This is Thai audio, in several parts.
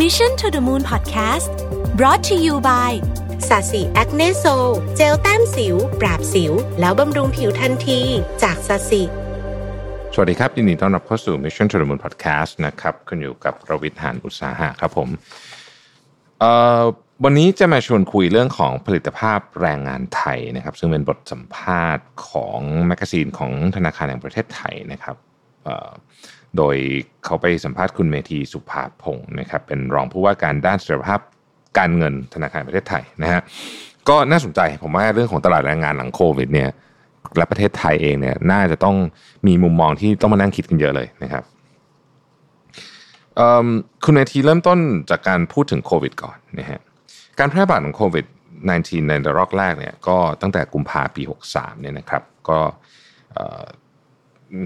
Mission to the Moon Podcast brought to you by สาสี Acne Sol เจลแต้มสิว ปราบสิว แล้วบำรุงผิวทันที จากสาสีสวัสดีครับยินดีต้อนรับเข้าสู่ Mission to the Moon Podcast นะครับคุณอยู่กับรวิทย์หานอุตสาหะครับผมเอ่อวันนี้จะมาชวนคุยเรื่องของผลิตภาพแรงงานไทยนะครับ ซึ่งเป็นบทสัมภาษณ์ของ magazine ของธนาคารแห่งประเทศไทยนะครับเอ่อ โดยเขาไปสัมภาษณ์คุณเมธีสุภาพงศ์นะครับ เป็นรองผู้ว่าการด้านเสถียรภาพการเงินธนาคารประเทศไทยนะฮะก็น่าสนใจผมว่าเรื่องของตลาดแรงงานหลังโควิดเนี่ยและประเทศไทยเองเนี่ยน่าจะต้องมีมุมมองที่ต้องมานั่งคิดกันเยอะเลยนะครับคุณเมธีเริ่มต้นจากการพูดถึงโควิดก่อนนะฮะการแพร่ระบาดของโควิด -19 ในระลอกแรกเนี่ยก็ตั้งแต่กุมภาปี 63เนี่ยนะครับ ก็เอ่อ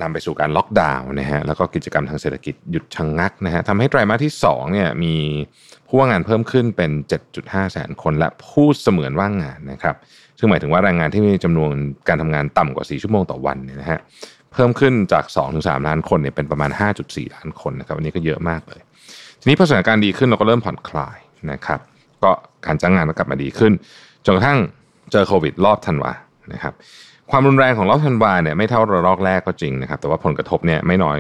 นำไปสู่การล็อกดาวน์นะฮะแล้วก็กิจกรรมทางเศรษฐกิจหยุดชะงงักนะฮะทำให้ไตรมาสที่2เนี่ยมีผู้ว่างงานเพิ่มขึ้นเป็น 7.5 แสนคน และผู้เสมือนว่างงานนะครับซึ่งหมายถึงว่าแรงงานที่มีจำนวนการทำงานต่ำกว่า 4 ชั่วโมงต่อวันเนี่ยนะฮะเพิ่มขึ้นจาก 2-3 ล้านคนเนี่ยเป็นประมาณ 5.4 ล้านคนนะครับอันนี้ก็เยอะมากเลย ทีนี้พอสถานการณ์ดีขึ้นเราก็เริ่มผ่อนคลายนะครับก็การจ้างงานก็กลับมาดีขึ้นจนกระทั่งเจอโควิดรอบธันวานะครับ ความรุนแรงของรอบธันวาเนี่ยไม่เท่าระลอกแรกก็จริงนะครับ แต่ว่าผลกระทบเนี่ยไม่น้อย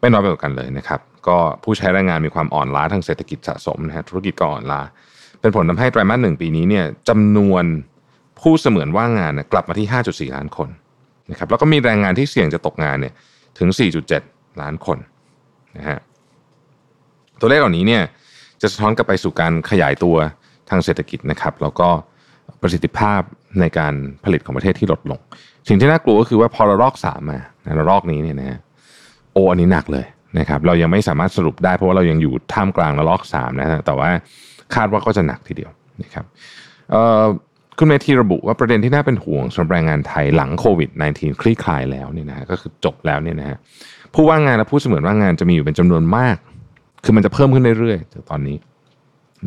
ไม่น้อยไปกว่ากันเลยนะครับ ก็ผู้ใช้แรงงานมีความอ่อนล้าทางเศรษฐกิจสะสมนะฮะธุรกิจก็อ่อนล้า เป็นผลทำให้ไตรมาสหนึ่งปีนี้เนี่ยจำนวนผู้เสมือนว่างงานกลับมาที่ 5.4 ล้านคนนะครับแล้วก็มีแรงงานที่เสี่ยงจะตกงานเนี่ยถึง 4.7 ล้านคนนะฮะตัวเลขเหล่านี้เนี่ยจะสะท้อนกลับไปสู่การขยายตัวทางเศรษฐกิจนะครับ แล้วก็ ประสิทธิภาพในการผลิตของประเทศที่ลดลง สิ่งที่น่ากลัวก็คือว่าพอระลอกสามมาระลอกนี้เนี่ยนะโออันนี้หนักเลยนะครับ เรายังไม่สามารถสรุปได้เพราะว่าเรายังอยู่ท่ามกลางระลอกสามนะฮะแต่ว่าคาดว่าก็จะหนักทีเดียวนะครับคุณเมธีระบุว่าประเด็นที่น่าเป็นห่วงสำหรับแรงงานไทยหลังโควิด -19 คลี่คลายแล้วเนี่ยนะฮะก็คือจบแล้วเนี่ยนะฮะผู้ว่างงานและผู้เสมือนว่างงานจะมีอยู่เป็นจำนวนมาก คือมันจะเพิ่มขึ้นเรื่อยๆจากตอนนี้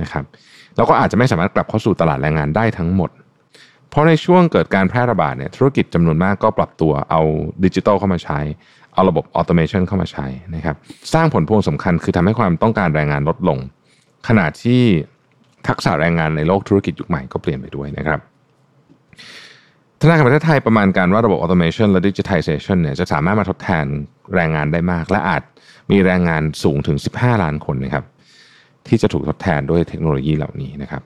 นะครับแล้วก็อาจจะไม่สามารถกลับเข้าสู่ตลาดแรงงานได้ทั้งหมด เพราะในช่วงเกิดการแพร่ระบาดเนี่ยธุรกิจจำนวนมากก็ปรับตัวเอาดิจิทัลเข้ามาใช้ เอาระบบออโตเมชันเข้ามาใช้นะครับสร้างผลพวงสำคัญคือทำให้ความต้องการแรงงานลดลง ขณะที่ทักษะแรงงานในโลกธุรกิจยุคใหม่ก็เปลี่ยนไปด้วยนะครับธนาคารประเทศไทยประมาณการว่าระบบ automation และ digitalization เนี่ยจะสามารถมาทดแทนแรงงานได้มาก และอาจมีแรงงานสูงถึง 15 ล้านคนนะครับ ที่จะถูกทดแทนด้วยเทคโนโลยีเหล่านี้นะครับ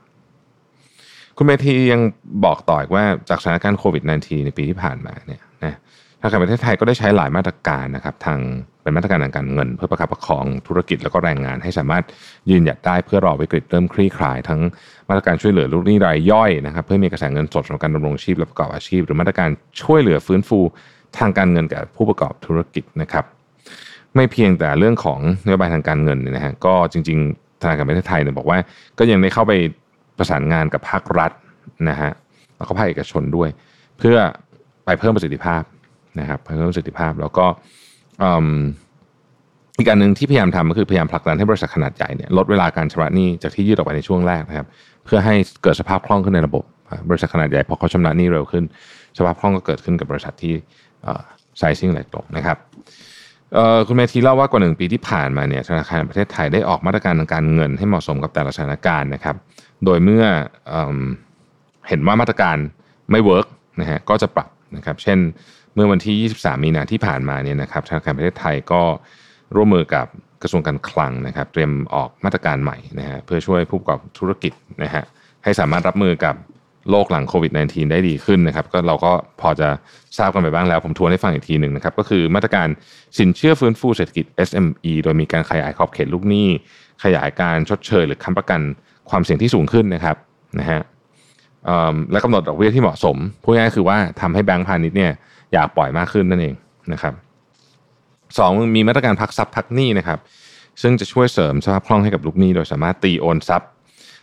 คุณเมธียังบอกต่ออีกว่าจากสถานการณ์โควิด -19 ในปีที่ผ่านมาเนี่ยนะธนาคารประเทศไทยก็ได้ใช้หลายมาตรการนะครับ ทางเป็นมาตรการทางการเงิน เพื่อประคับประคองธุรกิจแล้วก็แรงงาน ให้สามารถยืนหยัดได้เพื่อรอวิกฤตเริ่มคลี่คลาย ทั้งมาตรการช่วยเหลือลูกหนี้รายย่อยนะครับ เพื่อมีกระแสเงินสดสำหรับการดำรงชีพและประกอบอาชีพ หรือมาตรการช่วยเหลือฟื้นฟูทางการเงินแก่ผู้ประกอบธุรกิจนะครับ ไม่เพียงแต่เรื่องของนโยบายทางการเงินเนี่ยนะฮะก็จริง ๆ ธนาคารประเทศไทยเนี่ยบอกว่า ก็ยังได้เข้าไปประสานงานกับภาครัฐนะฮะแล้วก็ภาคเอกชนด้วย เพื่อไปเพิ่มประสิทธิภาพนะครับเพิ่มประสิทธิภาพแล้วก็อีกการหนึ่งที่พยายามทำก็คือพยายามผลักดันให้บริษัทขนาดใหญ่เนี่ยลดเวลาการชำระหนี้จากที่ยืดออกไปในช่วงแรกนะครับ เพื่อให้เกิดสภาพคล่องขึ้นในระบบบริษัทขนาดใหญ่พอเขาชำระหนี้เร็วขึ้น สภาพคล่องก็เกิดขึ้นกับบริษัทที่ไซซิ่งเล็กลงนะครับ คุณเมธีเล่าว่ากว่าหนึ่งปีที่ผ่านมาเนี่ยธนาคารประเทศไทยได้ออกมาตรการทางการเงินให้เหมาะสมกับแต่ละสถานการณ์นะครับ โดยเมื่อเอเห็นว่ามาตรการไม่เวิร์กนะฮะก็จะปรับนะครับ เช่นเมื่อวันที่ 23 มีนาที่ผ่านมาเนี่ยนะครับธนาคารประเทศไทยก็ร่วมมือกับกระทรวงการคลังนะครับ เตรียมออกมาตรการใหม่นะฮะเพื่อช่วยผู้ประกอบธุรกิจนะฮะให้สามารถรับมือกับ โรคหลังโควิด -19 ได้ดีขึ้นนะครับก็เราก็พอจะทราบกันไปบ้างแล้ว ผมทวนให้ฟังอีกทีหนึ่งนะครับก็คือมาตรการสินเชื่อฟื้นฟูเศรษฐกิจ SME โดยมีการขยายขอบเขตลูกหนี้ ขยายการชดเชยหรือค้ำประกันความเสี่ยงที่สูงขึ้นนะครับนะฮะและกำหนดดอกเบี้ยที่เหมาะสมพูดง่ายๆคือว่าทำให้แบงก์พาณิชย์เนี่ยอยากปล่อยมากขึ้นนั่นเองนะครับสองมีมาตรการพักทรัพย์พักหนี้นะครับ ซึ่งจะช่วยเสริมสภาพคล่องให้กับลูกหนี้ โดยสามารถตีโอนทรัพย์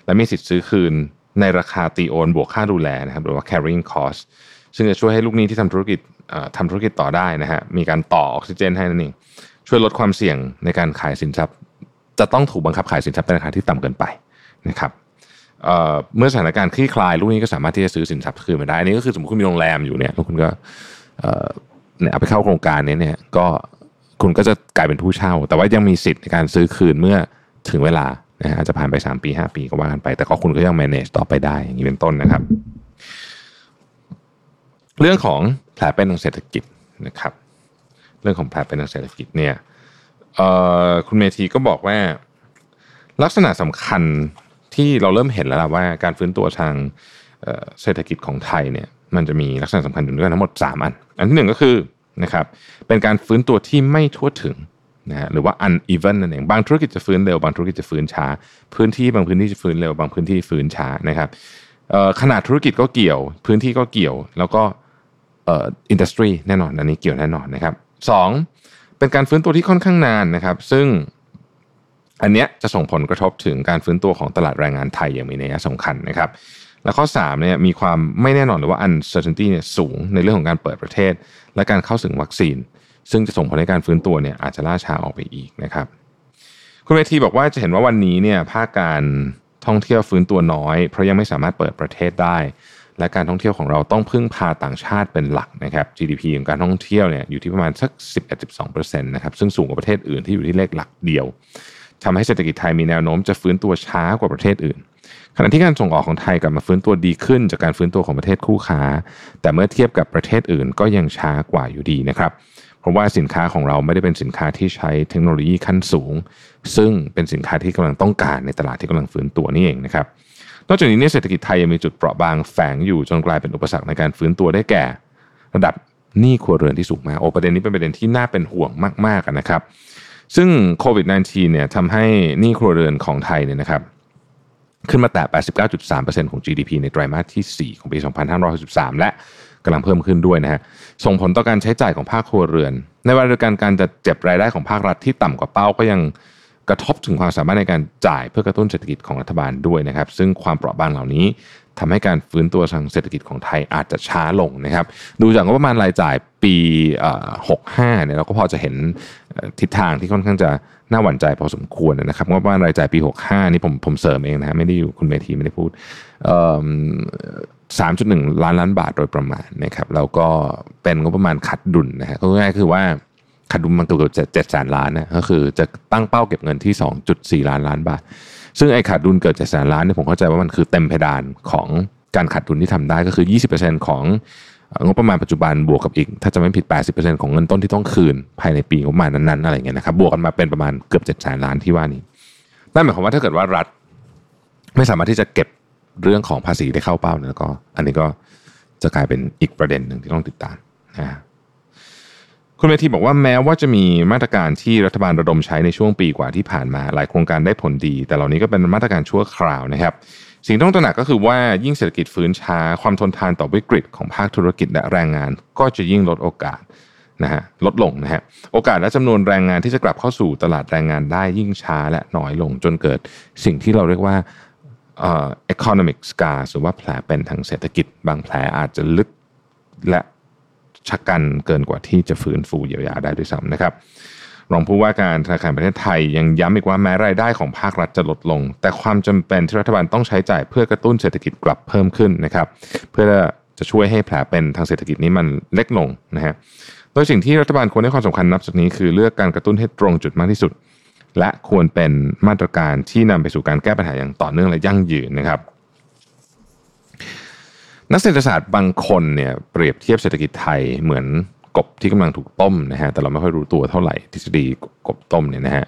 และมีสิทธิ์ซื้อคืน ในราคาตีโอนบวกค่าดูแลนะครับหรือว่า carrying cost ซึ่งจะช่วยให้ลูกหนี้ที่ทำธุรกิจทำธุรกิจต่อได้นะฮะมีการต่อออกซิเจนให้นั่นเองช่วยลดความเสี่ยงในการขายสินทรัพย์ จะต้องถูกบังคับขายสินทรัพย์ในราคาที่ต่ำเกินไปนะครับเมื่อสถานการณ์คลี่คลายลูกนี้ก็สามารถที่จะซื้อสินทรัพย์คืนมาได้อันี่ก็คือสมมติคุณมีโรงแรมอยู่เนี่ยแล้วคุณก็เนี่ยเอาไปเข้าโครงการนี้เนี่ยก็คุณก็จะกลายเป็นผู้เช่า แต่ว่ายังมีสิทธิ์ในการซื้อคืนเมื่อถึงเวลา นะอาจจะผ่านไป 3 ปี 5 ปีก็ว่ากันไป แต่ก็คุณก็ยัง manage ต่อไปได้ อย่างนี้เป็นต้นนะครับ เรื่องของแผลเป็นทางเศรษฐกิจนะครับ เรื่องของแผลเป็นทางเศรษฐกิจเนี่ยคุณเมธีก็บอกว่า ลักษณะสำคัญที่เราเริ่มเห็นแล้วล่ะว่าการฟื้นตัวทางเศรษฐกิจของไทยเนี่ยมันจะมีลักษณะสำคัญอยู่ด้วยกันทั้งหมด 3 อัน อันที่หนึ่งก็คือนะครับเป็นการฟื้นตัวที่ไม่ทั่วถึง นะหรือว่า uneven นั่นเองบางธุรกิจจะฟื้นเร็วบางธุรกิจจะฟื้นช้า พื้นที่บางพื้นที่จะฟื้นเร็วบางพื้นที่ฟื้นช้านะครับขนาดธุรกิจก็เกี่ยว พื้นที่ก็เกี่ยว แล้วก็อินดัสทรีแน่นอนอันนี้เกี่ยวแน่นอนนะครับสองเป็นการฟื้นตัวที่ค่อนข้างนานนะครับ ซึ่งอันเนี้ยจะส่งผลกระทบถึงการฟื้นตัวของตลาดแรงงานไทยอย่างมีนัยสำคัญนะครับ และข้อ3เนี่ยมีความไม่แน่นอนหรือว่า uncertainty เนี่ยสูงในเรื่องของการเปิดประเทศ และการเข้าถึงวัคซีน ซึ่งจะส่งผลให้การฟื้นตัวเนี่ยอาจจะล่าช้าออกไปอีกนะครับ คุณเวทีบอกว่าจะเห็นว่าวันนี้เนี่ยภาคการท่องเที่ยวฟื้นตัวน้อย เพราะยังไม่สามารถเปิดประเทศได้ และการท่องเที่ยวของเราต้องพึ่งพาต่างชาติเป็นหลักนะครับ GDP ของการท่องเที่ยวเนี่ยอยู่ที่ประมาณสัก 11-12%นะครับซึ่งสูงกว่าประเทศอื่นที่อยู่ที่เลขหลักเดียวทำให้เศรษฐกิจไทยมีแนวโน้มจะฟื้นตัวช้ากว่าประเทศอื่นขณะที่การส่งออกของไทยกลับมาฟื้นตัวดีขึ้น จากการฟื้นตัวของประเทศคู่ค้า แต่เมื่อเทียบกับประเทศอื่นก็ยังช้ากว่าอยู่ดีนะครับ เพราะว่าสินค้าของเราไม่ได้เป็นสินค้าที่ใช้เทคโนโลยีขั้นสูง ซึ่งเป็นสินค้าที่กำลังต้องการในตลาดที่กำลังฟื้นตัวนี่เองนะครับนอกจากนี้เนี่ยเศรษฐกิจไทยยังมีจุดเปราะบางแฝงอยู่จนกลายเป็นอุปสรรคในการฟื้นตัวได้แก่ ระดับหนี้ครัวเรือนที่สูงมากโอประเด็นนี้เป็นประเด็นที่น่าเป็นห่วงมากๆนะครับ ซึ่งโควิด -19 เนี่ยทำให้หนี้ครัวเรือนของไทยเนี่ยนะครับขึ้นมาแตะ 89.3%ของ GDP ในไตรมาสที่ 4 ของปี 2563 และ กำลังเพิ่มขึ้นด้วยนะฮะส่งผลต่อการใช้จ่ายของภาคครัวเรือน ในเวลาเดียวกันการจะเจ็บรายได้ของภาครัฐที่ต่ำกว่าเป้าก็ยังกระทบถึงความสามารถในการจ่ายเพื่อกระตุ้นเศรษฐกิจของรัฐบาลด้วยนะครับ ซึ่งความเปราะบางเหล่านี้ทำให้การฟื้นตัวทางเศรษฐกิจของไทยอาจจะช้าลงนะครับ ดูจากงบประมาณรายจ่ายปี65เนี่ยเราก็พอจะเห็นทิศทางที่ค่อนข้างจะน่าหวั่นใจพอสมควรนะครับงบประมาณรายจ่ายปี 65 นี่ผมผมเสริมเองนะฮะไม่ได้อยู่คุณเมธีไม่ได้พูด สามจุดหนึ่งล้านล้านบาทโดยประมาณนะครับแล้วก็เป็นงบประมาณขัดดุลนะฮะก็ง่ายคือว่าขาดดุลมันเกือบเจ็ดแสนล้านนะก็คือจะตั้งเป้าเก็บเงินที่ 2.4 ล้านล้านบาท ซึ่งไอ้ขาดดุลเกิดเจ็ดแสนล้านเนี่ยผมเข้าใจว่ามันคือเต็มเพดานของการขาดดุลที่ทำได้ก็คือ 20%ของงบประมาณปัจจุบันบวกกับอีก ถ้าจะไม่ผิด 80%ของเงินต้นที่ต้องคืน ภายในปีงบประมาณนั้นๆอะไรเงี้ยนะครับบวกกันมาเป็นประมาณเกือบ7แสนล้านที่ว่านี้นั่นหมายความว่าถ้าเกิดว่ารัฐ ไม่สามารถที่จะเก็บ เรื่องของภาษีได้เข้าเป้าเนี่ยก็ อันนี้ก็จะกลายเป็นอีกประเด็นหนึ่งที่ต้องติดตามนะคุณเมธีบอกว่าแม้ว่าจะมีมาตรการที่รัฐบาลระดมใช้ในช่วงปีกว่าที่ผ่านมา หลายโครงการได้ผลดี แต่เหล่านี้ก็เป็นมาตรการชั่วคราวนะครับ สิ่งต้องตระหนักก็คือว่ายิ่งเศรษฐกิจฟื้นช้า ความทนทานต่อวิกฤตของภาคธุรกิจและแรงงาน ก็จะยิ่งลดโอกาสนะฮะลดลงนะฮะโอกาสและจำนวนแรงงานที่จะกลับเข้าสู่ตลาดแรงงานได้ยิ่งช้าและน้อยลงจนเกิดสิ่งที่เราเรียกว่า economic scar หรือว่าแผลเป็นทางเศรษฐกิจ บางแผลอาจจะลึกและชะกันเกินกว่าที่จะฟื้นฟูเยียวยาได้ด้วยซ้ำนะครับรองผู้ว่าการธนาคารประเทศไทยยังย้ำอีกว่าแม้รายได้ของภาครัฐจะลดลง แต่ความจำเป็นที่รัฐบาลต้องใช้จ่ายเพื่อกระตุ้นเศรษฐกิจกลับเพิ่มขึ้นนะครับ เพื่อจะช่วยให้แผลเป็นทางเศรษฐกิจนี้มันเล็กลงนะฮะโดยสิ่งที่รัฐบาลควรให้ความสำคัญนับจากนี้คือเลือกการกระตุ้นให้ตรงจุดมากที่สุด และควรเป็นมาตรการที่นำไปสู่การแก้ปัญหาอย่างต่อเนื่องและยั่งยืนนะครับ นักเศรษฐศาสตร์บางคนเนี่ยเปรียบเทียบเศรษฐกิจไทยเหมือนกบที่กำลังถูกต้มนะฮะแต่เราไม่ค่อยรู้ตัวเท่าไหร่ทฤษฎีกบต้มเนี่ยนะฮะ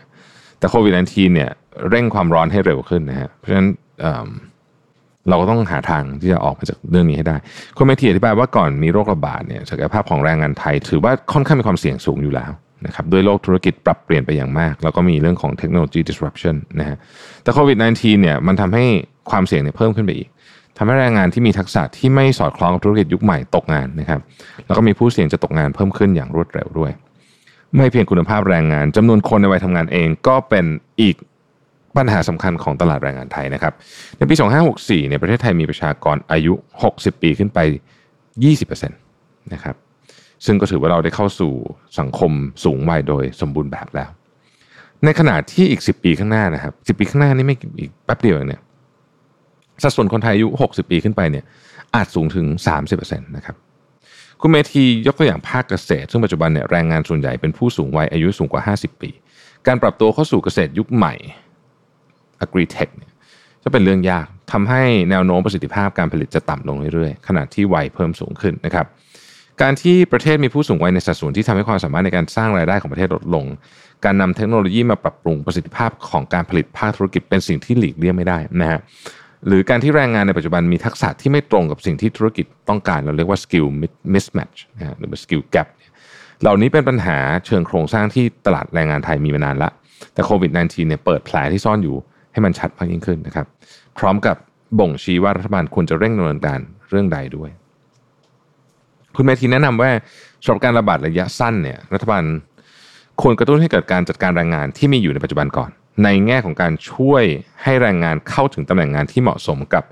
แต่โควิด -19 เนี่ยเร่งความร้อนให้เร็วขึ้นนะฮะเพราะฉะนั้นเราก็ต้องหาทางที่จะออกมาจากเรื่องนี้ให้ได้ คุณเมธีอธิบายว่าก่อนมีโรคระบาดเนี่ยศักยภาพของแรงงานไทย ถือว่าค่อนข้างมีความเสี่ยงสูงอยู่แล้ว นะครับด้วยโลกธุรกิจปรับเปลี่ยนไปอย่างมาก แล้วก็มีเรื่องของเทคโนโลยี disruption นะฮะแต่โควิด -19 เนี่ยมันทำให้ความเสี่ยงเนี่ยเพิ่มขึ้นไปอีกทำให้แรงงานที่มีทักษะที่ไม่สอดคล้องกับธุรกิจยุคใหม่ตกงานนะครับแล้วก็มีผู้เสี่ยงจะตกงานเพิ่มขึ้นอย่างรวดเร็วด้วย ไม่เพียงคุณภาพแรงงานจำนวนคนในวัยทำงานเองก็เป็นอีกปัญหาสำคัญของตลาดแรงงานไทยนะครับในปี 2564ในประเทศไทยมีประชากรอายุ 60 ปีขึ้นไป 20%นะครับ ซึ่งก็ถือว่าเราได้เข้าสู่สังคมสูงวัยโดยสมบูรณ์แบบแล้ว ในขณะที่อีก 10 ปีข้างหน้านะครับ10ปีข้างหน้านี่ไม่อีกแป๊บเดียวเนี่ยสัดส่วนคนไทยอายุ 60 ปีขึ้นไปเนี่ยอาจสูงถึง 30%นะครับคุณเมธียกตัวอย่างภาคเกษตร ซึ่งปัจจุบันเนี่ยแรงงานส่วนใหญ่เป็นผู้สูงวัยอายุสูงกว่า 50 ปี การปรับตัวเข้าสู่เกษตรยุคใหม่ agri-tech เนี่ยจะเป็นเรื่องยากทำให้แนวโน้มประสิทธิภาพการผลิตจะต่ำลงเรื่อยๆ ขณะที่วัยเพิ่มสูงขึ้นนะครับ การที่ประเทศมีผู้สูงวัยในสัดส่วนที่ทำให้ความสามารถในการสร้างรายได้ของประเทศลดลง การนำเทคโนโลยีมาปรับปรุงประสิทธิภาพของการผลิตภาคธุรกิจเป็นสิ่งที่หลีกเลี่ยงไม่ได้นะฮะหรือการที่แรงงานในปัจจุบันมีทักษะที่ไม่ตรงกับสิ่งที่ธุรกิจต้องการ เราเรียกว่า skill mismatch นะฮะหรือว่า skill gap เหล่านี้เป็นปัญหาเชิงโครงสร้างที่ตลาดแรงงานไทยมีมานานละแต่โควิด -19 เนี่ยเปิดแผลที่ซ่อนอยู่ให้มันชัดมากยิ่งขึ้นนะครับ พร้อมกับบ่งชี้ว่ารัฐบาลควรจะเร่งดำเนินการเรื่องใดด้วย คุณเมธีแนะนำว่าสำหรับการระบาดระยะสั้นเนี่ยรัฐบาลควรกระตุ้นให้เกิดการจัดการแรงงานที่มีอยู่ในปัจจุบันก่อน ในแง่ของการช่วยให้แรงงานเข้าถึงตำแหน่งงานที่เหมาะสมกับ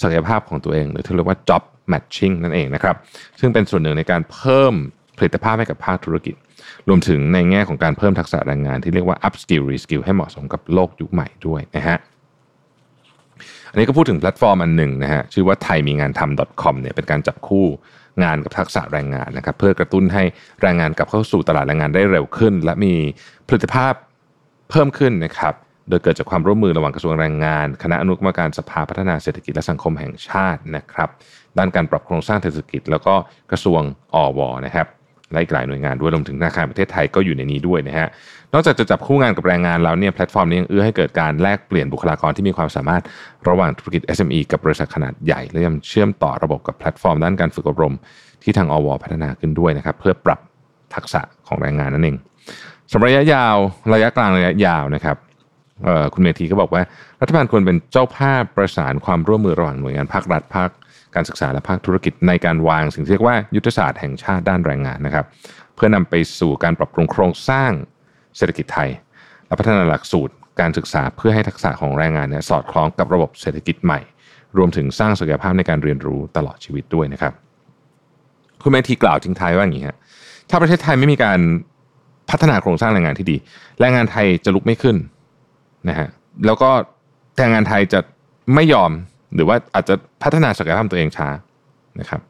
ศักยภาพของตัวเอง หรือที่เรียกว่า job matching นั่นเองนะครับ ซึ่งเป็นส่วนหนึ่งในการเพิ่มผลิตภาพให้กับภาคธุรกิจ รวมถึงในแง่ของการเพิ่มทักษะแรงงานที่เรียกว่า up skill re skill ให้เหมาะสมกับโลกยุคใหม่ด้วยนะฮะอันนี้ก็พูดถึงแพลตฟอร์มอันหนึ่งนะฮะชื่อว่าไทยมีงานทำ .com เนี่ยเป็นการจับคู่ งานกับทักษะแรงงานนะครับ เพื่อกระตุ้นให้แรงงานกลับเข้าสู่ตลาดแรงงานได้เร็วขึ้น และมีผลิตภาพเพิ่มขึ้นนะครับ โดยเกิดจากความร่วมมือระหว่างกระทรวงแรงงาน คณะอนุกรรมการสภาพัฒนาเศรษฐกิจและสังคมแห่งชาตินะครับ ด้านการปรับโครงสร้างเศรษฐกิจ แล้วก็กระทรวงอว.นะครับ และอีกหลายหน่วยงานด้วยรวมถึงธนาคารประเทศไทยก็อยู่ในนี้ด้วยนะฮะนอกจากจะจับคู่งานกับแรงงานแล้วเนี่ยแพลตฟอร์มนี้ยังเอื้อให้เกิดการแลกเปลี่ยนบุคลากรที่มีความสามารถระหว่างธุรกิจ SME กับบริษัทขนาดใหญ่และยังเชื่อมต่อระบบกับแพลตฟอร์มด้านการฝึกอบรม ที่ทางอว.พัฒนาขึ้นด้วยนะครับเพื่อปรับทักษะของแรงงานนั่นเองสำหรับระยะยาวระยะกลางระยะยาวนะครับคุณเมธีก็บอกว่ารัฐบาลควรเป็นเจ้าภาพประสานความร่วมมือระหว่างหน่วยงานภาครัฐภาค การศึกษาและภาคธุรกิจในการวาง สิ่งที่เรียกว่ายุทธศาสตร์แห่งชาติด้านแรงงานนะครับ เพื่อนำไปสู่การปรับปรุงโครงสร้างเศรษฐกิจไทย และพัฒนาหลักสูตรการศึกษาเพื่อให้ทักษะของแรงงานเนี่ยสอดคล้องกับระบบเศรษฐกิจใหม่ รวมถึงสร้างศักยภาพในการเรียนรู้ตลอดชีวิตด้วยนะครับ คุณเมธีกล่าวทิ้งท้ายว่าอย่างนี้ฮะถ้าประเทศไทยไม่มีการพัฒนาโครงสร้างแรงงานที่ดี แรงงานไทยจะลุกไม่ขึ้นนะฮะแล้วก็แรงงานไทยจะไม่ยอม หรือว่าอาจจะพัฒนาศักยภาพตัวเองช้านะครับ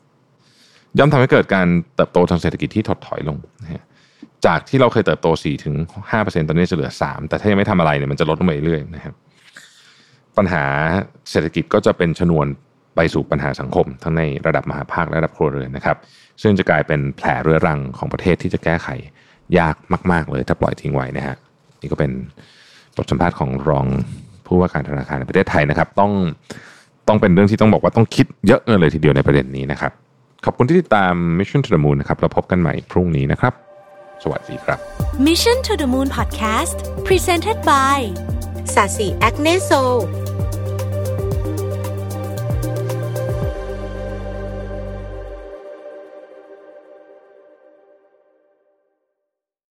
ย่อมทำให้เกิดการเติบโตทางเศรษฐกิจที่ถดถอยลงนะฮะจากที่เราเคยเติบโต4ถึง5%ตอนนี้จะเหลือ 3 แต่ถ้ายังไม่ทำอะไรเนี่ยมันจะลดลงไปเรื่อยๆนะครับ ปัญหาเศรษฐกิจก็จะเป็นชนวนไปสู่ปัญหาสังคม ทั้งในระดับมหาภาคและระดับครัวเรือนนะครับ ซึ่งจะกลายเป็นแผลเรื้อรังของประเทศที่จะแก้ไขยากมาก ๆ เลยถ้าปล่อยทิ้งไว้นะฮะนี่ก็เป็นบทสัมภาษณ์ของรองผู้ว่าการธนาคารในประเทศไทยนะครับ ต้อง ต้องเป็นเรื่องที่ต้องบอกว่าต้องคิดเยอะเลยทีเดียวในประเด็นนี้นะครับ ขอบคุณที่ติดตาม Mission to the Moon นะครับเราพบกันใหม่พรุ่งนี้นะครับ สวัสดีครับ Mission to the Moon Podcast Presented by สาสีแอคเนโซ